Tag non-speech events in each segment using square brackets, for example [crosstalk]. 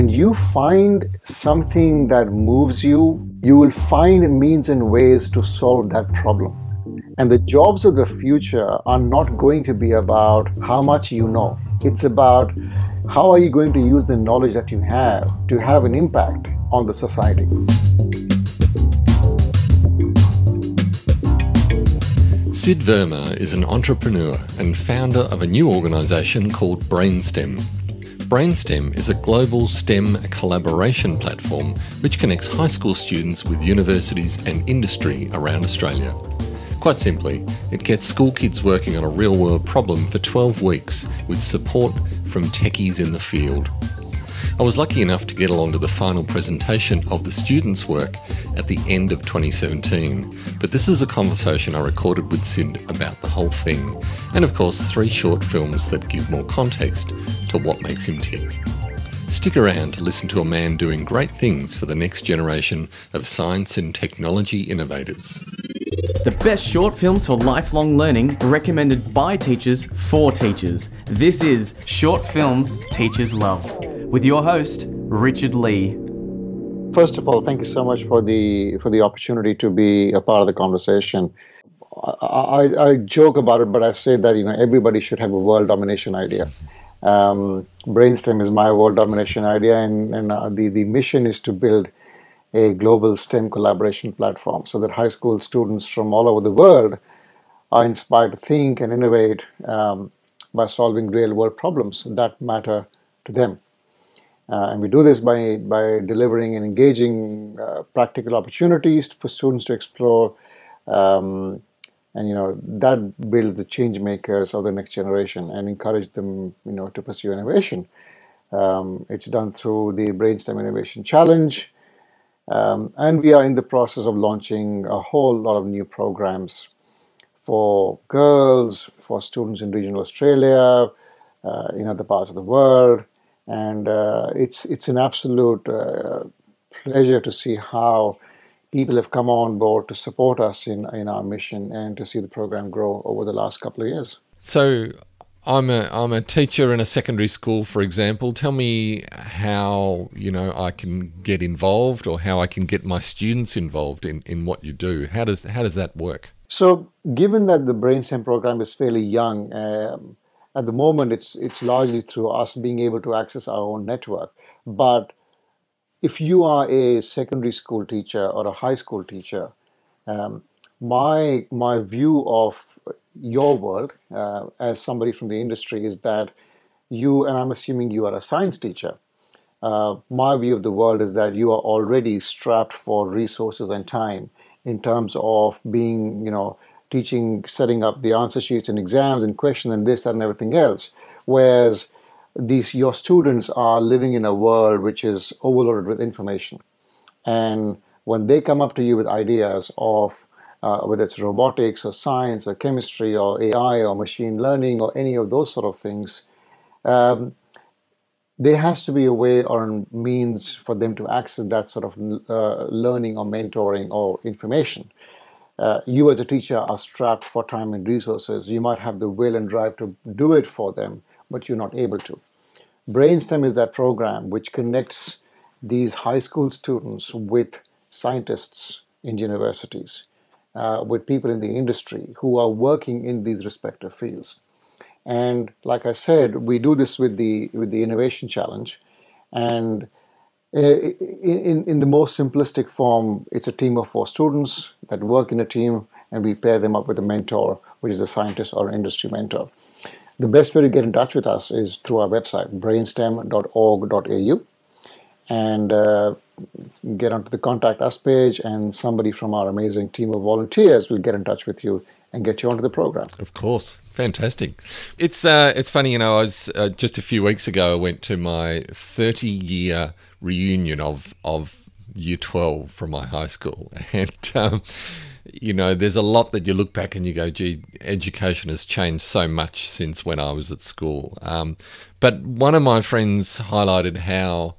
when you find something that moves you, you will find means and ways to solve that problem. And the jobs of the future are not going to be about how much you know. It's about how are you going to use the knowledge that you have to have an impact on the society. Sid Verma is an entrepreneur and founder of a new organisation called Brainstem. Brainstem is a global STEM collaboration platform which connects high school students with universities and industry around Australia. Quite simply, it gets school kids working on a real world problem for 12 weeks with support from techies in the field. I was lucky enough to get along to the final presentation of the students' work at the end of 2017, but this is a conversation I recorded with Sid about the whole thing, and of course, three short films that give more context to what makes him tick. Stick around to listen to a man doing great things for the next generation of science and technology innovators. The best short films for lifelong learning recommended by teachers for teachers. This is Short Films Teachers Love with your host, Richard Lee. First of all, thank you so much for the for the opportunity to be a part of the conversation. I, I, I joke about it, but I say that you know everybody should have a world domination idea. Um, Brainstem is my world domination idea, and, and uh, the, the mission is to build a global STEM collaboration platform so that high school students from all over the world are inspired to think and innovate um, by solving real world problems that matter to them. Uh, and we do this by, by delivering and engaging uh, practical opportunities for students to explore. Um, and you know that builds the change makers of the next generation and encourage them you know to pursue innovation. Um, it's done through the Brainstem Innovation Challenge, um, and we are in the process of launching a whole lot of new programs for girls, for students in regional Australia, uh, in other parts of the world, and uh, it's it's an absolute uh, pleasure to see how people have come on board to support us in in our mission and to see the program grow over the last couple of years. So. I'm a I'm a teacher in a secondary school, for example. Tell me how you know I can get involved, or how I can get my students involved in, in what you do. How does how does that work? So, given that the Brainstem program is fairly young, um, at the moment, it's it's largely through us being able to access our own network. But if you are a secondary school teacher or a high school teacher, um, my my view of your world uh, as somebody from the industry is that you and I'm assuming you are a science teacher. Uh, my view of the world is that you are already strapped for resources and time in terms of being, you know, teaching, setting up the answer sheets and exams and questions and this, that, and everything else. Whereas these your students are living in a world which is overloaded with information. And when they come up to you with ideas of uh, whether it's robotics or science or chemistry or AI or machine learning or any of those sort of things, um, there has to be a way or means for them to access that sort of uh, learning or mentoring or information uh, you as a teacher are strapped for time and resources. You might have the will and drive to do it for them, but you're not able to. Brainstem is that program which connects these high school students with scientists in universities, uh, with people in the industry who are working in these respective fields. And like I said, we do this with the with the innovation challenge, and in, in the most simplistic form, it's a team of four students that work in a team, and we pair them up with a mentor, which is a scientist or industry mentor. The best way to get in touch with us is through our website, brainstem.org.au, and uh, get onto the contact us page, and somebody from our amazing team of volunteers will get in touch with you and get you onto the program. Of course, fantastic. It's uh, it's funny, you know. I was uh, just a few weeks ago. I went to my thirty year reunion of of year 12 from my high school. [laughs] And um, you know there's a lot that you look back and you go gee education has changed so much since when i was at school. Um, but one of my friends highlighted how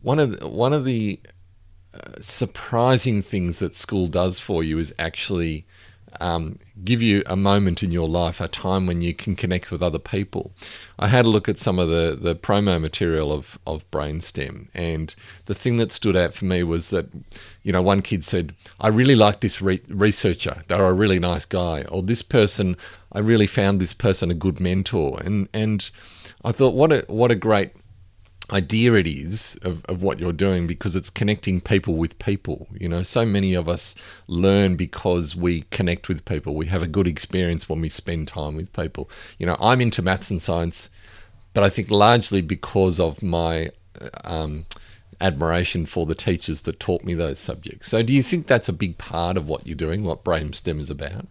one of the, one of the uh, surprising things that school does for you is actually um, give you a moment in your life, a time when you can connect with other people. I had a look at some of the, the promo material of, of Brainstem, and the thing that stood out for me was that, you know, one kid said, I really like this re- researcher, they're a really nice guy, or this person, I really found this person a good mentor. And, and I thought, what a, what a great idea it is of, of what you're doing because it's connecting people with people. You know, so many of us learn because we connect with people. We have a good experience when we spend time with people. You know, I'm into maths and science, but I think largely because of my um, admiration for the teachers that taught me those subjects. So, do you think that's a big part of what you're doing, what BrainStem is about?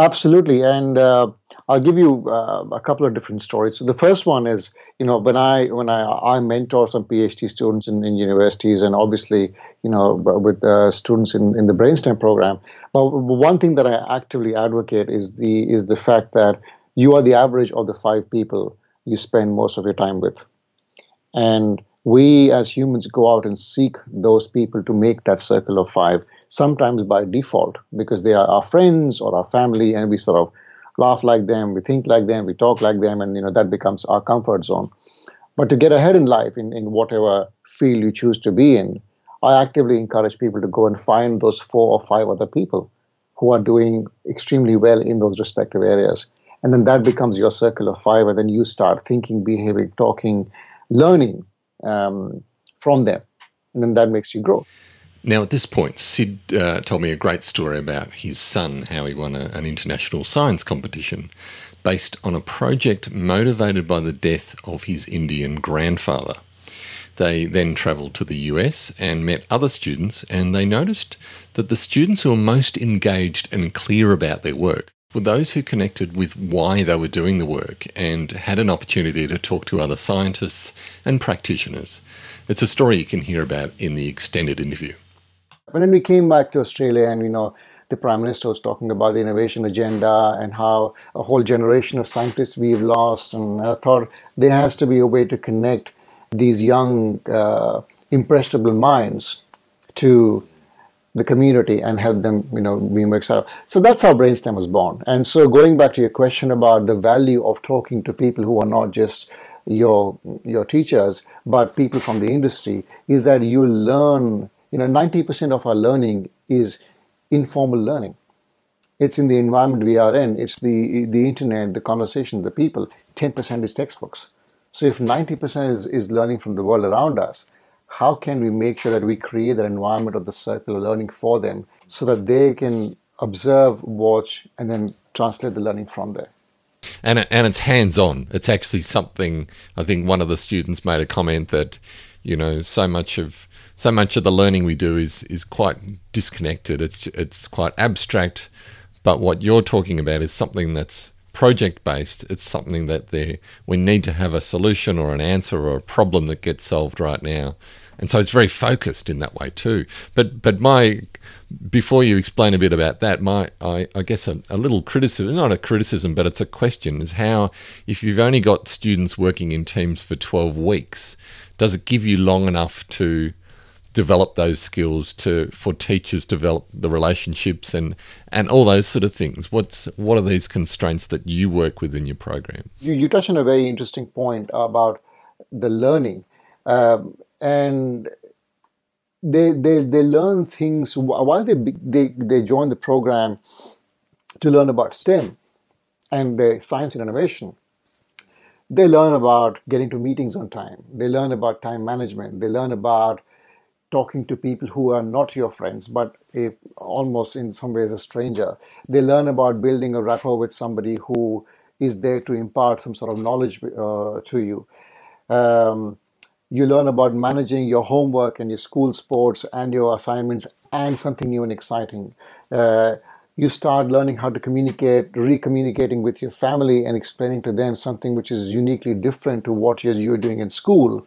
Absolutely, and uh, I'll give you uh, a couple of different stories. So the first one is, you know, when I when I I mentor some PhD students in, in universities, and obviously, you know, with uh, students in, in the Brainstem program. But one thing that I actively advocate is the is the fact that you are the average of the five people you spend most of your time with, and we as humans go out and seek those people to make that circle of five sometimes by default because they are our friends or our family and we sort of laugh like them we think like them we talk like them and you know that becomes our comfort zone. But to get ahead in life in, in whatever field you choose to be in i actively encourage people to go and find those four or five other people who are doing extremely well in those respective areas. And then that becomes your circle of five and then you start thinking behaving talking learning um, from them. And then that makes you grow now, at this point, Sid uh, told me a great story about his son, how he won a, an international science competition based on a project motivated by the death of his Indian grandfather. They then travelled to the US and met other students, and they noticed that the students who were most engaged and clear about their work were those who connected with why they were doing the work and had an opportunity to talk to other scientists and practitioners. It's a story you can hear about in the extended interview. But then we came back to Australia and, you know, the Prime Minister was talking about the innovation agenda and how a whole generation of scientists we've lost. And I thought there has to be a way to connect these young, uh, impressionable minds to the community and help them, you know, be more excited. So that's how Brainstem was born. And so going back to your question about the value of talking to people who are not just your your teachers, but people from the industry, is that you learn you know 90% of our learning is informal learning. It's in the environment we are in. It's the the internet the conversation the people. 10% is textbooks. So if 90% is, is learning from the world around us how can we make sure that we create that environment of the circular learning for them so that they can observe watch and then translate the learning from there? And and it's hands on it's actually something i think one of the students made a comment that you know so much of so much of the learning we do is is quite disconnected. It's it's quite abstract, but what you're talking about is something that's project based. It's something that there we need to have a solution or an answer or a problem that gets solved right now. And so it's very focused in that way too. But but my before you explain a bit about that, my I, I guess a, a little criticism, not a criticism, but it's a question, is how if you've only got students working in teams for twelve weeks, does it give you long enough to develop those skills to for teachers develop the relationships and and all those sort of things what's what are these constraints that you work with in your program you, you touch on a very interesting point about the learning um, and they, they they learn things while they they they join the program to learn about STEM and the science and innovation. They learn about getting to meetings on time. They learn about time management. They learn about talking to people who are not your friends, but a, almost in some ways a stranger. They learn about building a rapport with somebody who is there to impart some sort of knowledge uh, to you. Um, you learn about managing your homework and your school sports and your assignments and something new and exciting. Uh, you start learning how to communicate, re-communicating with your family and explaining to them something which is uniquely different to what you're, you're doing in school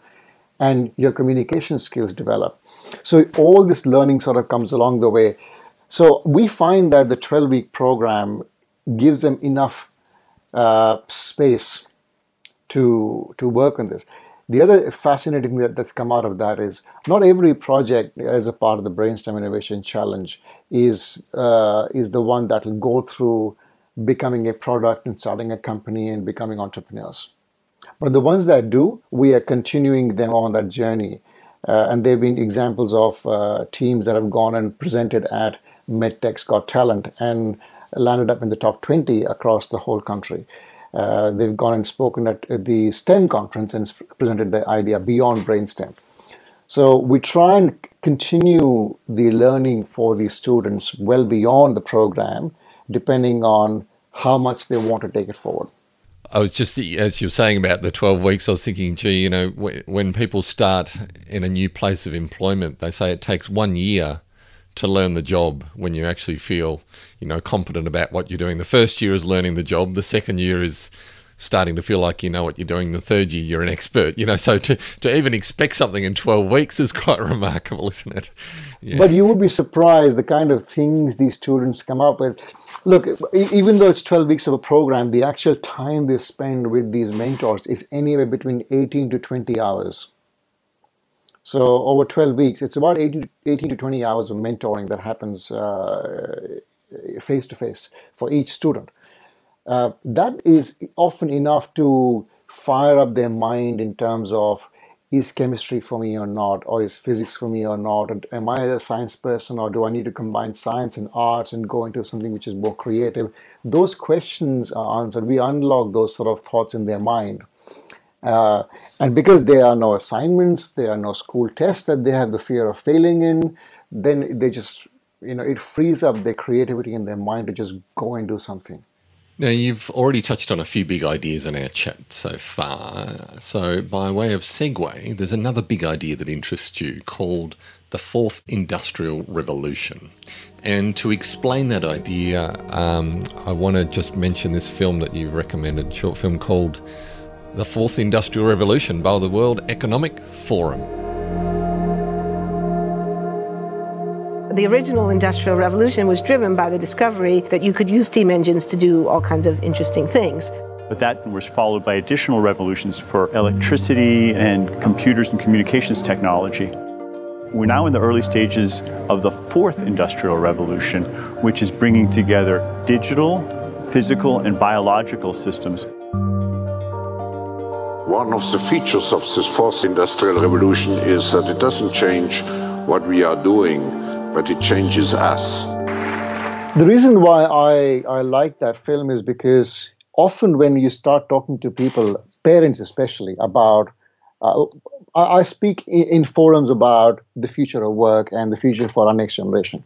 and your communication skills develop. So all this learning sort of comes along the way. So we find that the 12 week program gives them enough uh, space to to work on this. the other fascinating thing that, that's come out of that is not every project as a part of the Brainstem Innovation Challenge is uh, is the one that will go through becoming a product and starting a company and becoming entrepreneurs. But the ones that do, we are continuing them on that journey. Uh, and there have been examples of uh, teams that have gone and presented at MedTech's Got Talent and landed up in the top 20 across the whole country. Uh, they've gone and spoken at the STEM conference and presented the idea beyond brainstem. So we try and continue the learning for these students well beyond the program, depending on how much they want to take it forward. I was just, as you're saying about the 12 weeks, I was thinking, gee, you know, when people start in a new place of employment, they say it takes one year to learn the job when you actually feel, you know, competent about what you're doing. The first year is learning the job. The second year is starting to feel like you know what you're doing. The third year, you're an expert. You know, so to, to even expect something in 12 weeks is quite [laughs] remarkable, isn't it? Yeah. But you would be surprised the kind of things these students come up with. Look, even though it's 12 weeks of a program, the actual time they spend with these mentors is anywhere between 18 to 20 hours. So over 12 weeks, it's about 18, 18 to 20 hours of mentoring that happens face to face for each student. Uh, that is often enough to fire up their mind in terms of is chemistry for me or not, or is physics for me or not? And am I a science person, or do I need to combine science and arts and go into something which is more creative? Those questions are answered. We unlock those sort of thoughts in their mind. Uh, and because there are no assignments, there are no school tests that they have the fear of failing in, then they just, you know, it frees up their creativity in their mind to just go and do something. Now, you've already touched on a few big ideas in our chat so far. So, by way of segue, there's another big idea that interests you called the Fourth Industrial Revolution. And to explain that idea, um, I want to just mention this film that you recommended, short film called the Fourth Industrial Revolution by the World Economic Forum. The original Industrial Revolution was driven by the discovery that you could use steam engines to do all kinds of interesting things. But that was followed by additional revolutions for electricity and computers and communications technology. We're now in the early stages of the fourth industrial revolution, which is bringing together digital, physical, and biological systems one of the features of this fourth industrial revolution is that it doesn't change what we are doing, but it changes us. The reason why I, I like that film is because often when you start talking to people, parents especially, about uh, I speak in, forums about the future of work and the future for our next generation.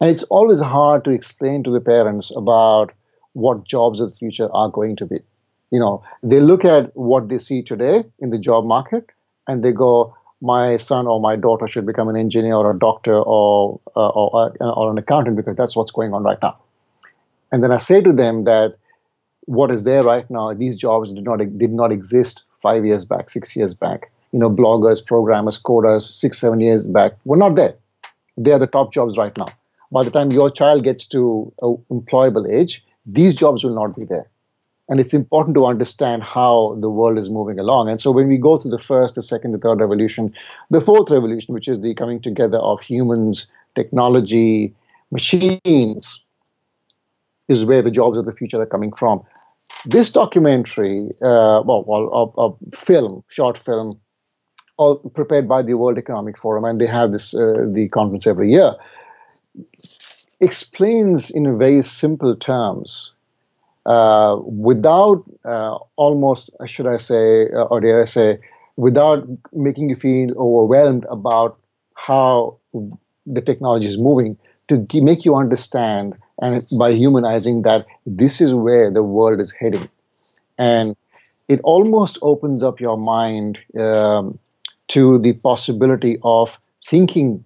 And it's always hard to explain to the parents about what jobs of the future are going to be you know they look at what they see today in the job market and they go my son or my daughter should become an engineer or a doctor or uh, or, uh, or an accountant because that's what's going on right now. And then i say to them that what is there right now these jobs did not did not exist 5 years back 6 years back. You know bloggers programmers coders 6 7 years back were not there. They are the top jobs right now. By the time your child gets to employable age these jobs will not be there and it's important to understand how the world is moving along. And so when we go through the first, the second, the third revolution, the fourth revolution, which is the coming together of humans, technology, machines, is where the jobs of the future are coming from. This documentary, uh, well, a, a, film, short film, all prepared by the World Economic Forum, and they have this uh, the conference every year, explains in very simple terms uh, without uh, almost, should I say, uh, or dare I say, without making you feel overwhelmed about how the technology is moving, to make you understand and by humanizing that this is where the world is heading. And it almost opens up your mind um, to the possibility of thinking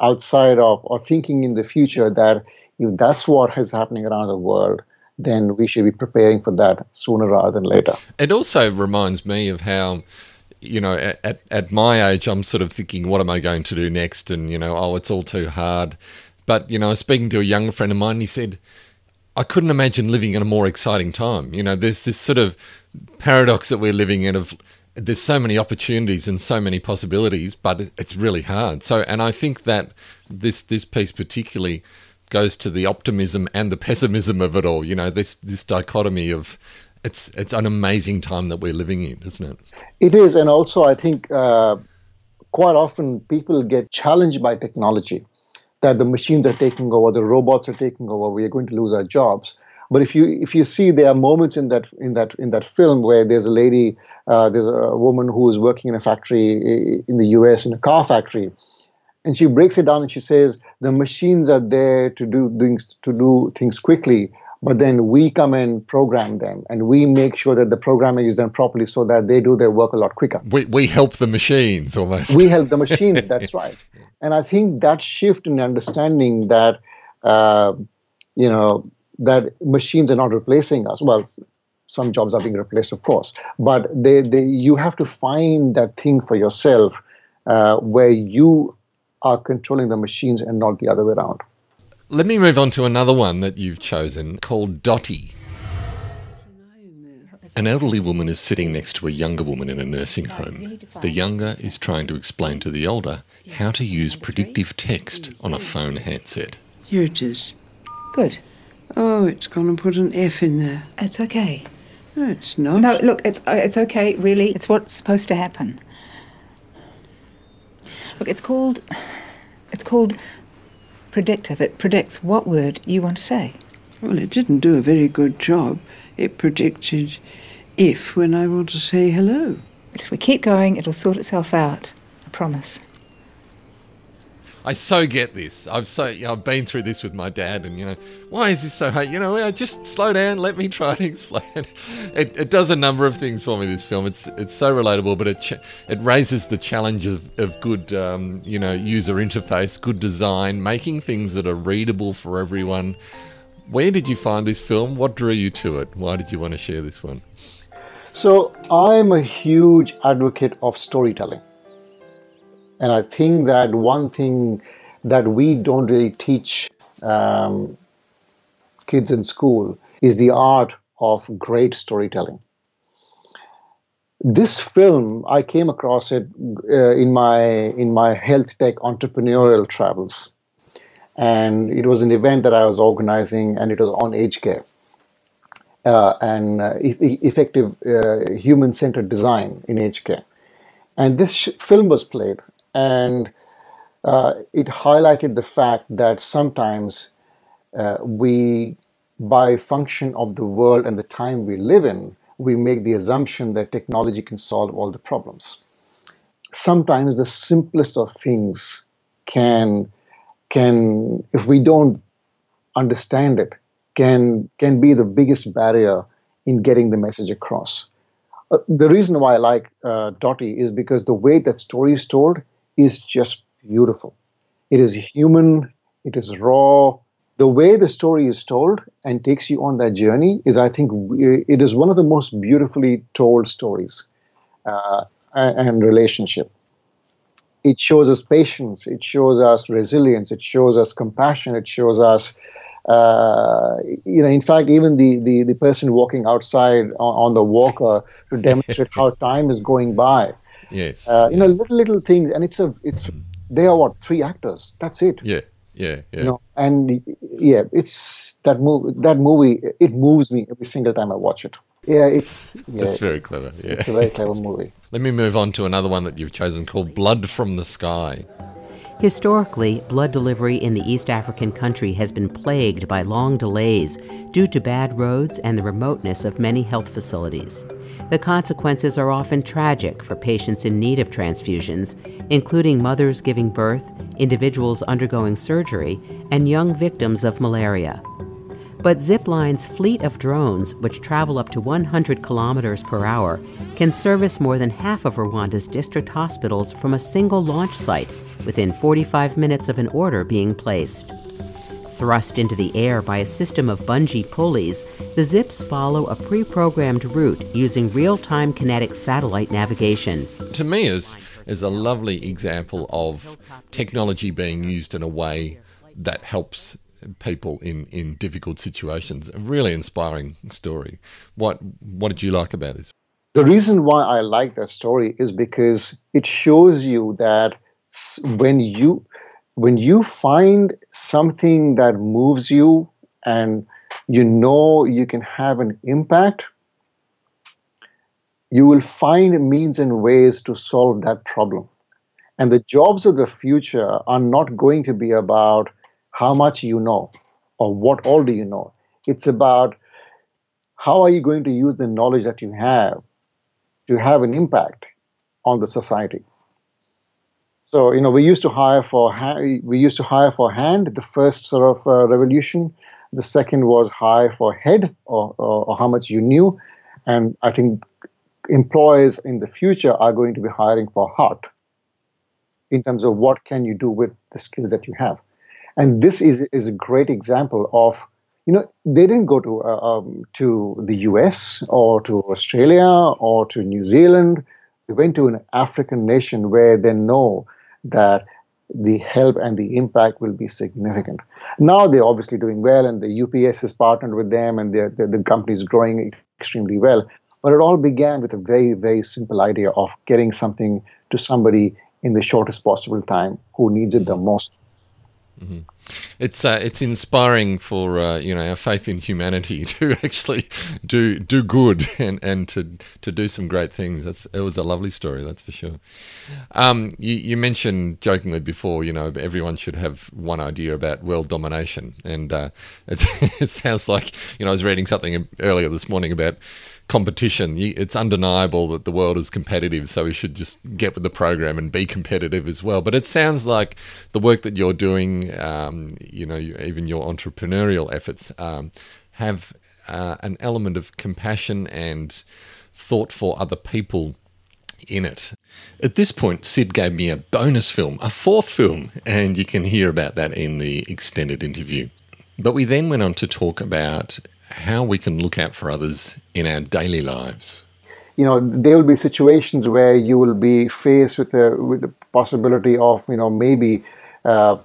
outside of or thinking in the future that if that's what is happening around the world, then we should be preparing for that sooner rather than later. It also reminds me of how you know, at, at my age, I'm sort of thinking, what am I going to do next? And, you know, oh, it's all too hard. But, you know, I was speaking to a young friend of mine, he said, I couldn't imagine living in a more exciting time. You know, there's this sort of paradox that we're living in of there's so many opportunities and so many possibilities, but it's really hard. So, and I think that this this piece particularly goes to the optimism and the pessimism of it all. You know, this this dichotomy of it's it's an amazing time that we're living in, isn't it? It is, and also I think uh, quite often people get challenged by technology that the machines are taking over, the robots are taking over, we are going to lose our jobs. But if you if you see, there are moments in that in that in that film where there's a lady, uh, there's a woman who is working in a factory in the U.S. in a car factory, and she breaks it down and she says the machines are there to do things to do things quickly, but then we come and program them and we make sure that the programming is done properly so that they do their work a lot quicker. We, we help the machines almost. We help the machines, that's [laughs] right. And I think that shift in understanding that, uh, you know, that machines are not replacing us. Well, some jobs are being replaced, of course, but they, they, you have to find that thing for yourself uh, where you are controlling the machines and not the other way around. Let me move on to another one that you've chosen called Dotty. An elderly woman is sitting next to a younger woman in a nursing home. The younger is trying to explain to the older how to use predictive text on a phone handset. Here it is. Good. Oh, it's gone and put an F in there. It's okay. No, it's not. No, look, it's uh, it's okay. Really, it's what's supposed to happen. Look, it's called it's called predictive. It predicts what word you want to say. Well, it didn't do a very good job. It predicted if when I want to say hello. But if we keep going, it'll sort itself out. I promise. I so get this. I've so you know, I've been through this with my dad, and you know, why is this so hard? You know, just slow down. Let me [laughs] try and explain. It, it does a number of things for me. This film, it's it's so relatable, but it ch- it raises the challenge of of good, um, you know, user interface, good design, making things that are readable for everyone. Where did you find this film? What drew you to it? Why did you want to share this one? So I'm a huge advocate of storytelling. And I think that one thing that we don't really teach um, kids in school is the art of great storytelling. This film, I came across it uh, in my in my health tech entrepreneurial travels, and it was an event that I was organizing, and it was on aged care uh, and uh, e- effective uh, human-centered design in aged care. And this sh- film was played, and uh, it highlighted the fact that sometimes uh, we, by function of the world and the time we live in, we make the assumption that technology can solve all the problems. Sometimes the simplest of things can, can if we don't understand it, can can be the biggest barrier in getting the message across. Uh, the reason why I like uh, Dotty is because the way that story is told is just beautiful. It is human, it is raw. The way the story is told and takes you on that journey is, I think, it is one of the most beautifully told stories uh, and relationship. It shows us patience, it shows us resilience, it shows us compassion, it shows us uh, you know, in fact, even the, the, the person walking outside on, on the walker to demonstrate [laughs] how time is going by. Yes. Uh, you know, little little things, and it's a it's they are what three actors. That's it. Yeah. Yeah, yeah. You know, and yeah, it's that movie. That movie, it moves me every single time I watch it. Yeah, it's yeah, That's very clever. Yeah. It's a very clever movie. [laughs] Let me move on to another one that you've chosen called Blood from the Sky. Historically, blood delivery in the East African country has been plagued by long delays due to bad roads and the remoteness of many health facilities. The consequences are often tragic for patients in need of transfusions, including mothers giving birth, individuals undergoing surgery, and young victims of malaria. But Zipline's fleet of drones, which travel up to 100 kilometers per hour, can service more than half of Rwanda's district hospitals from a single launch site within 45 minutes of an order being placed. Thrust into the air by a system of bungee pulleys, the Zips follow a pre programmed route using real time kinetic satellite navigation. To me, is, is a lovely example of technology being used in a way that helps people in, in difficult situations. A really inspiring story. What what did you like about this? The reason why I like that story is because it shows you that when you when you find something that moves you and you know you can have an impact, you will find means and ways to solve that problem. And the jobs of the future are not going to be about how much you know or what all do you know. It's about how are you going to use the knowledge that you have to have an impact on the society. So you know, we used to hire for we used to hire for hand the first sort of uh, revolution. The second was hire for head or, or, or how much you knew, and I think employers in the future are going to be hiring for heart in terms of what can you do with the skills that you have. And this is, is a great example of, you know, they didn't go to, uh, um, to the US or to Australia or to New Zealand. They went to an African nation where they know that the help and the impact will be significant. Now they're obviously doing well, and the UPS has partnered with them, and the company is growing extremely well. But it all began with a very, very simple idea of getting something to somebody in the shortest possible time who needs it the most. Mm-hmm. It's uh, it's inspiring for uh, you know our faith in humanity [laughs] to actually do do good and, and to to do some great things. That's it was a lovely story, that's for sure. Um, you, you mentioned jokingly before, you know, everyone should have one idea about world domination, and uh, [laughs] it sounds like you know I was reading something earlier this morning about competition. It's undeniable that the world is competitive, so we should just get with the program and be competitive as well. But it sounds like the work that you're doing, um, you know, even your entrepreneurial efforts, um, have uh, an element of compassion and thought for other people in it. At this point, Sid gave me a bonus film, a fourth film, and you can hear about that in the extended interview. But we then went on to talk about how we can look out for others in our daily lives. You know, there will be situations where you will be faced with the with the possibility of you know maybe uh,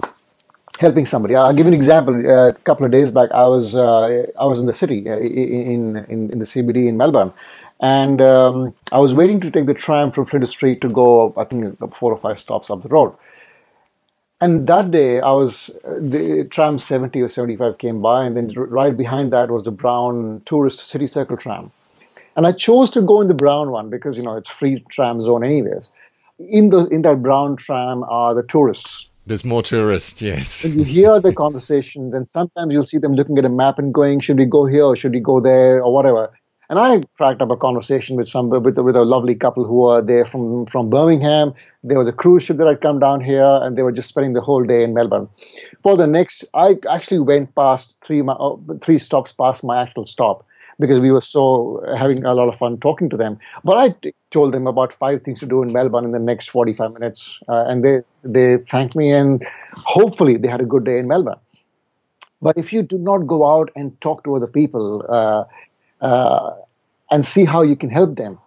helping somebody. I'll give you an example. Uh, a couple of days back, I was uh, I was in the city uh, in, in in the CBD in Melbourne, and um, I was waiting to take the tram from Flinders Street to go. I think four or five stops up the road. And that day, I was uh, the tram 70 or 75 came by, and then right behind that was the brown tourist city circle tram. And I chose to go in the brown one because you know it's free tram zone anyways. In those in that brown tram are the tourists. There's more tourists, yes. and you hear the conversations, and sometimes you'll see them looking at a map and going, "Should we go here or should we go there or whatever?" And I cracked up a conversation with some with, with a lovely couple who were there from from Birmingham. There was a cruise ship that had come down here, and they were just spending the whole day in Melbourne. For the next, I actually went past three uh, three stops past my actual stop because we were so having a lot of fun talking to them. But I told them about five things to do in Melbourne in the next 45 minutes, uh, and they they thanked me, and hopefully they had a good day in Melbourne. But if you do not go out and talk to other people, uh, uh, and see how you can help them.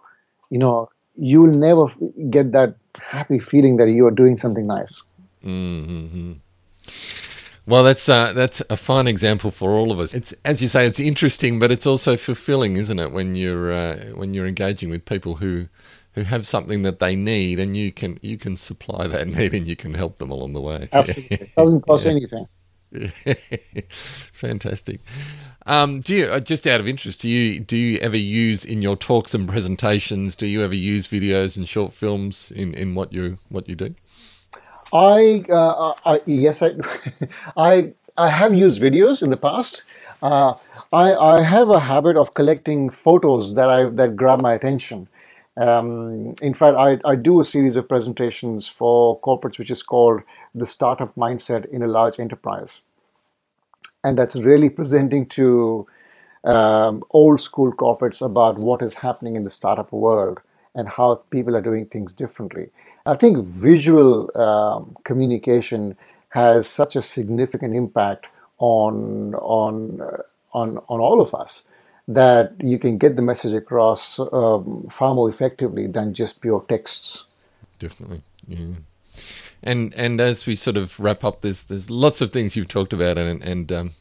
You know, you'll never get that happy feeling that you are doing something nice. Mm-hmm. Well, that's uh, that's a fine example for all of us. It's as you say, it's interesting, but it's also fulfilling, isn't it? When you're uh, when you're engaging with people who who have something that they need, and you can you can supply that [laughs] need, and you can help them along the way. Absolutely, it doesn't cost [laughs] yeah. anything. [laughs] Fantastic. Um, do you uh, just out of interest? Do you do you ever use in your talks and presentations? Do you ever use videos and short films in, in what you what you do? I, uh, I yes, I, [laughs] I I have used videos in the past. Uh, I I have a habit of collecting photos that I that grab my attention. Um, in fact, I, I do a series of presentations for corporates, which is called the startup mindset in a large enterprise and that's really presenting to um, old school corporates about what is happening in the startup world and how people are doing things differently. I think visual um, communication has such a significant impact on on uh, on on all of us that you can get the message across um, far more effectively than just pure texts. Definitely, yeah. And and as we sort of wrap up, there's there's lots of things you've talked about, and and um,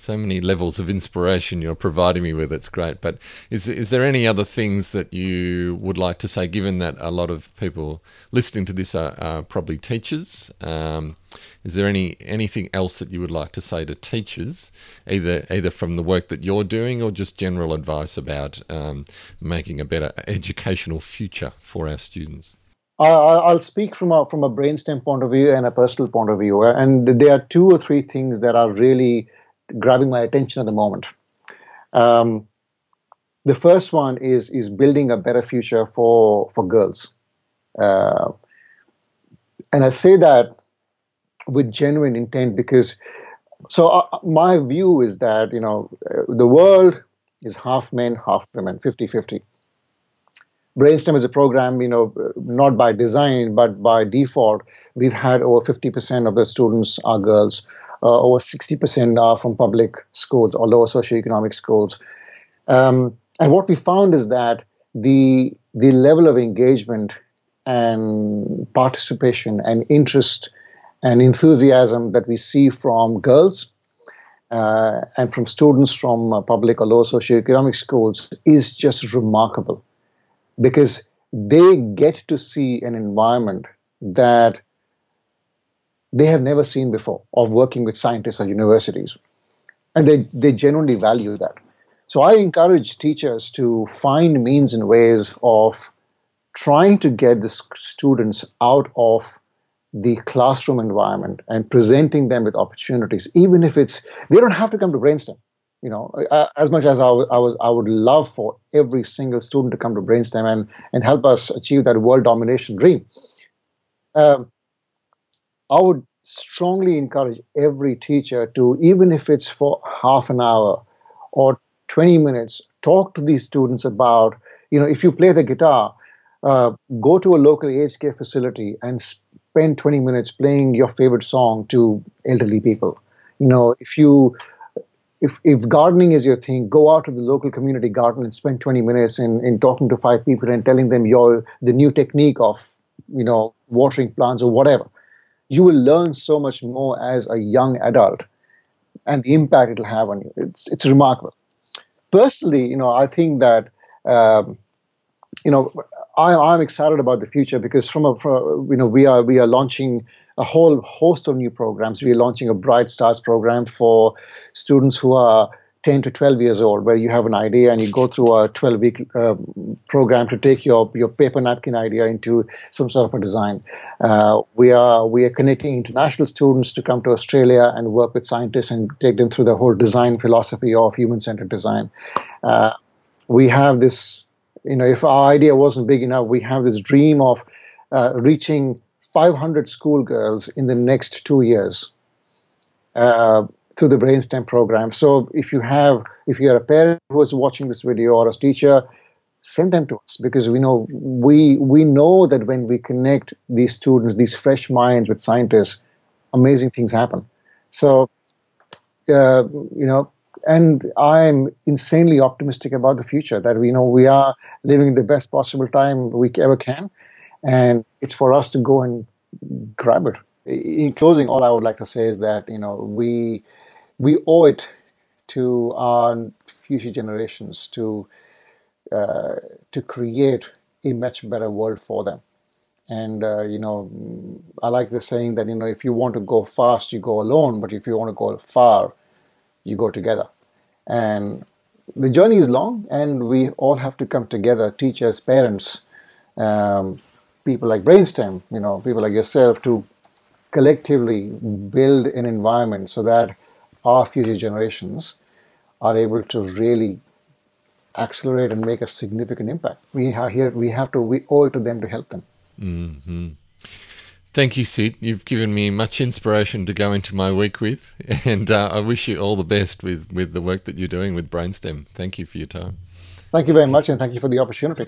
so many levels of inspiration you're providing me with. It's great. But is is there any other things that you would like to say, given that a lot of people listening to this are, are probably teachers? Um, is there any anything else that you would like to say to teachers, either either from the work that you're doing or just general advice about um, making a better educational future for our students? I'll speak from a from a brainstem point of view and a personal point of view, and there are two or three things that are really grabbing my attention at the moment. Um, the first one is is building a better future for for girls, uh, and I say that with genuine intent because. So uh, my view is that you know the world is half men, half women, 50-50. Brainstem is a program, you know, not by design but by default. We've had over 50% of the students are girls uh, over 60% are from public schools or lower socioeconomic schools. Um, and what we found is that the the level of engagement and participation and interest and enthusiasm that we see from girls uh, and from students from uh, public or lower socioeconomic schools is just remarkable because they get to see an environment that they have never seen before of working with scientists at universities. And they, they genuinely value that. So I encourage teachers to find means and ways of trying to get the students out of the classroom environment and presenting them with opportunities, even if it's they don't have to come to brainstem. You know, as much as I, was, I would love for every single student to come to brainstem and and help us achieve that world domination dream. Um, I would strongly encourage every teacher to, even if it's for half an hour or 20 minutes, talk to these students about, you know, if you play the guitar, uh, go to a local aged care facility and spend 20 minutes playing your favorite song to elderly people. You know, if you if, if gardening is your thing, go out to the local community garden and spend 20 minutes in, in talking to five people and telling them your the new technique of you know watering plants or whatever you will learn so much more as a young adult and the impact it'll have on you. It's, it's remarkable. Personally, you know, I think that, um, you know, I, I'm excited about the future because from a, from, you know, we are, we are launching a whole host of new programs. We are launching a Bright Stars program for students who are 10 to 12 years old where you have an idea and you go through a 12 week uh, program to take your, your paper napkin idea into some sort of a design uh, we are we are connecting international students to come to australia and work with scientists and take them through the whole design philosophy of human-centered design uh, we have this you know if our idea wasn't big enough we have this dream of uh, reaching 500 schoolgirls in the next two years uh, through the brainstem program. So if you have if you're a parent who is watching this video or a teacher send them to us because we know we we know that when we connect these students these fresh minds with scientists amazing things happen. So uh, you know and i'm insanely optimistic about the future that we know we are living the best possible time we ever can and it's for us to go and grab it in closing all i would like to say is that you know we we owe it to our future generations to uh, to create a much better world for them. And uh, you know, I like the saying that you know if you want to go fast, you go alone, but if you want to go far, you go together. And the journey is long, and we all have to come together, teachers, parents, um, people like Brainstem, you know, people like yourself, to collectively build an environment so that our future generations are able to really accelerate and make a significant impact. We have here we have to we owe it to them to help them. Mm-hmm. Thank you, Sid. You've given me much inspiration to go into my week with, [laughs] and uh, I wish you all the best with, with the work that you're doing with Brainstem. Thank you for your time. Thank you very much, and thank you for the opportunity.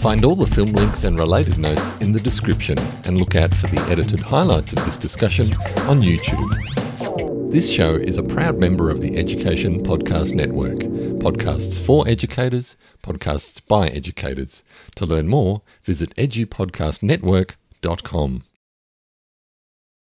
Find all the film links and related notes in the description, and look out for the edited highlights of this discussion on YouTube. This show is a proud member of the Education Podcast Network. Podcasts for educators, podcasts by educators. To learn more, visit edupodcastnetwork.com.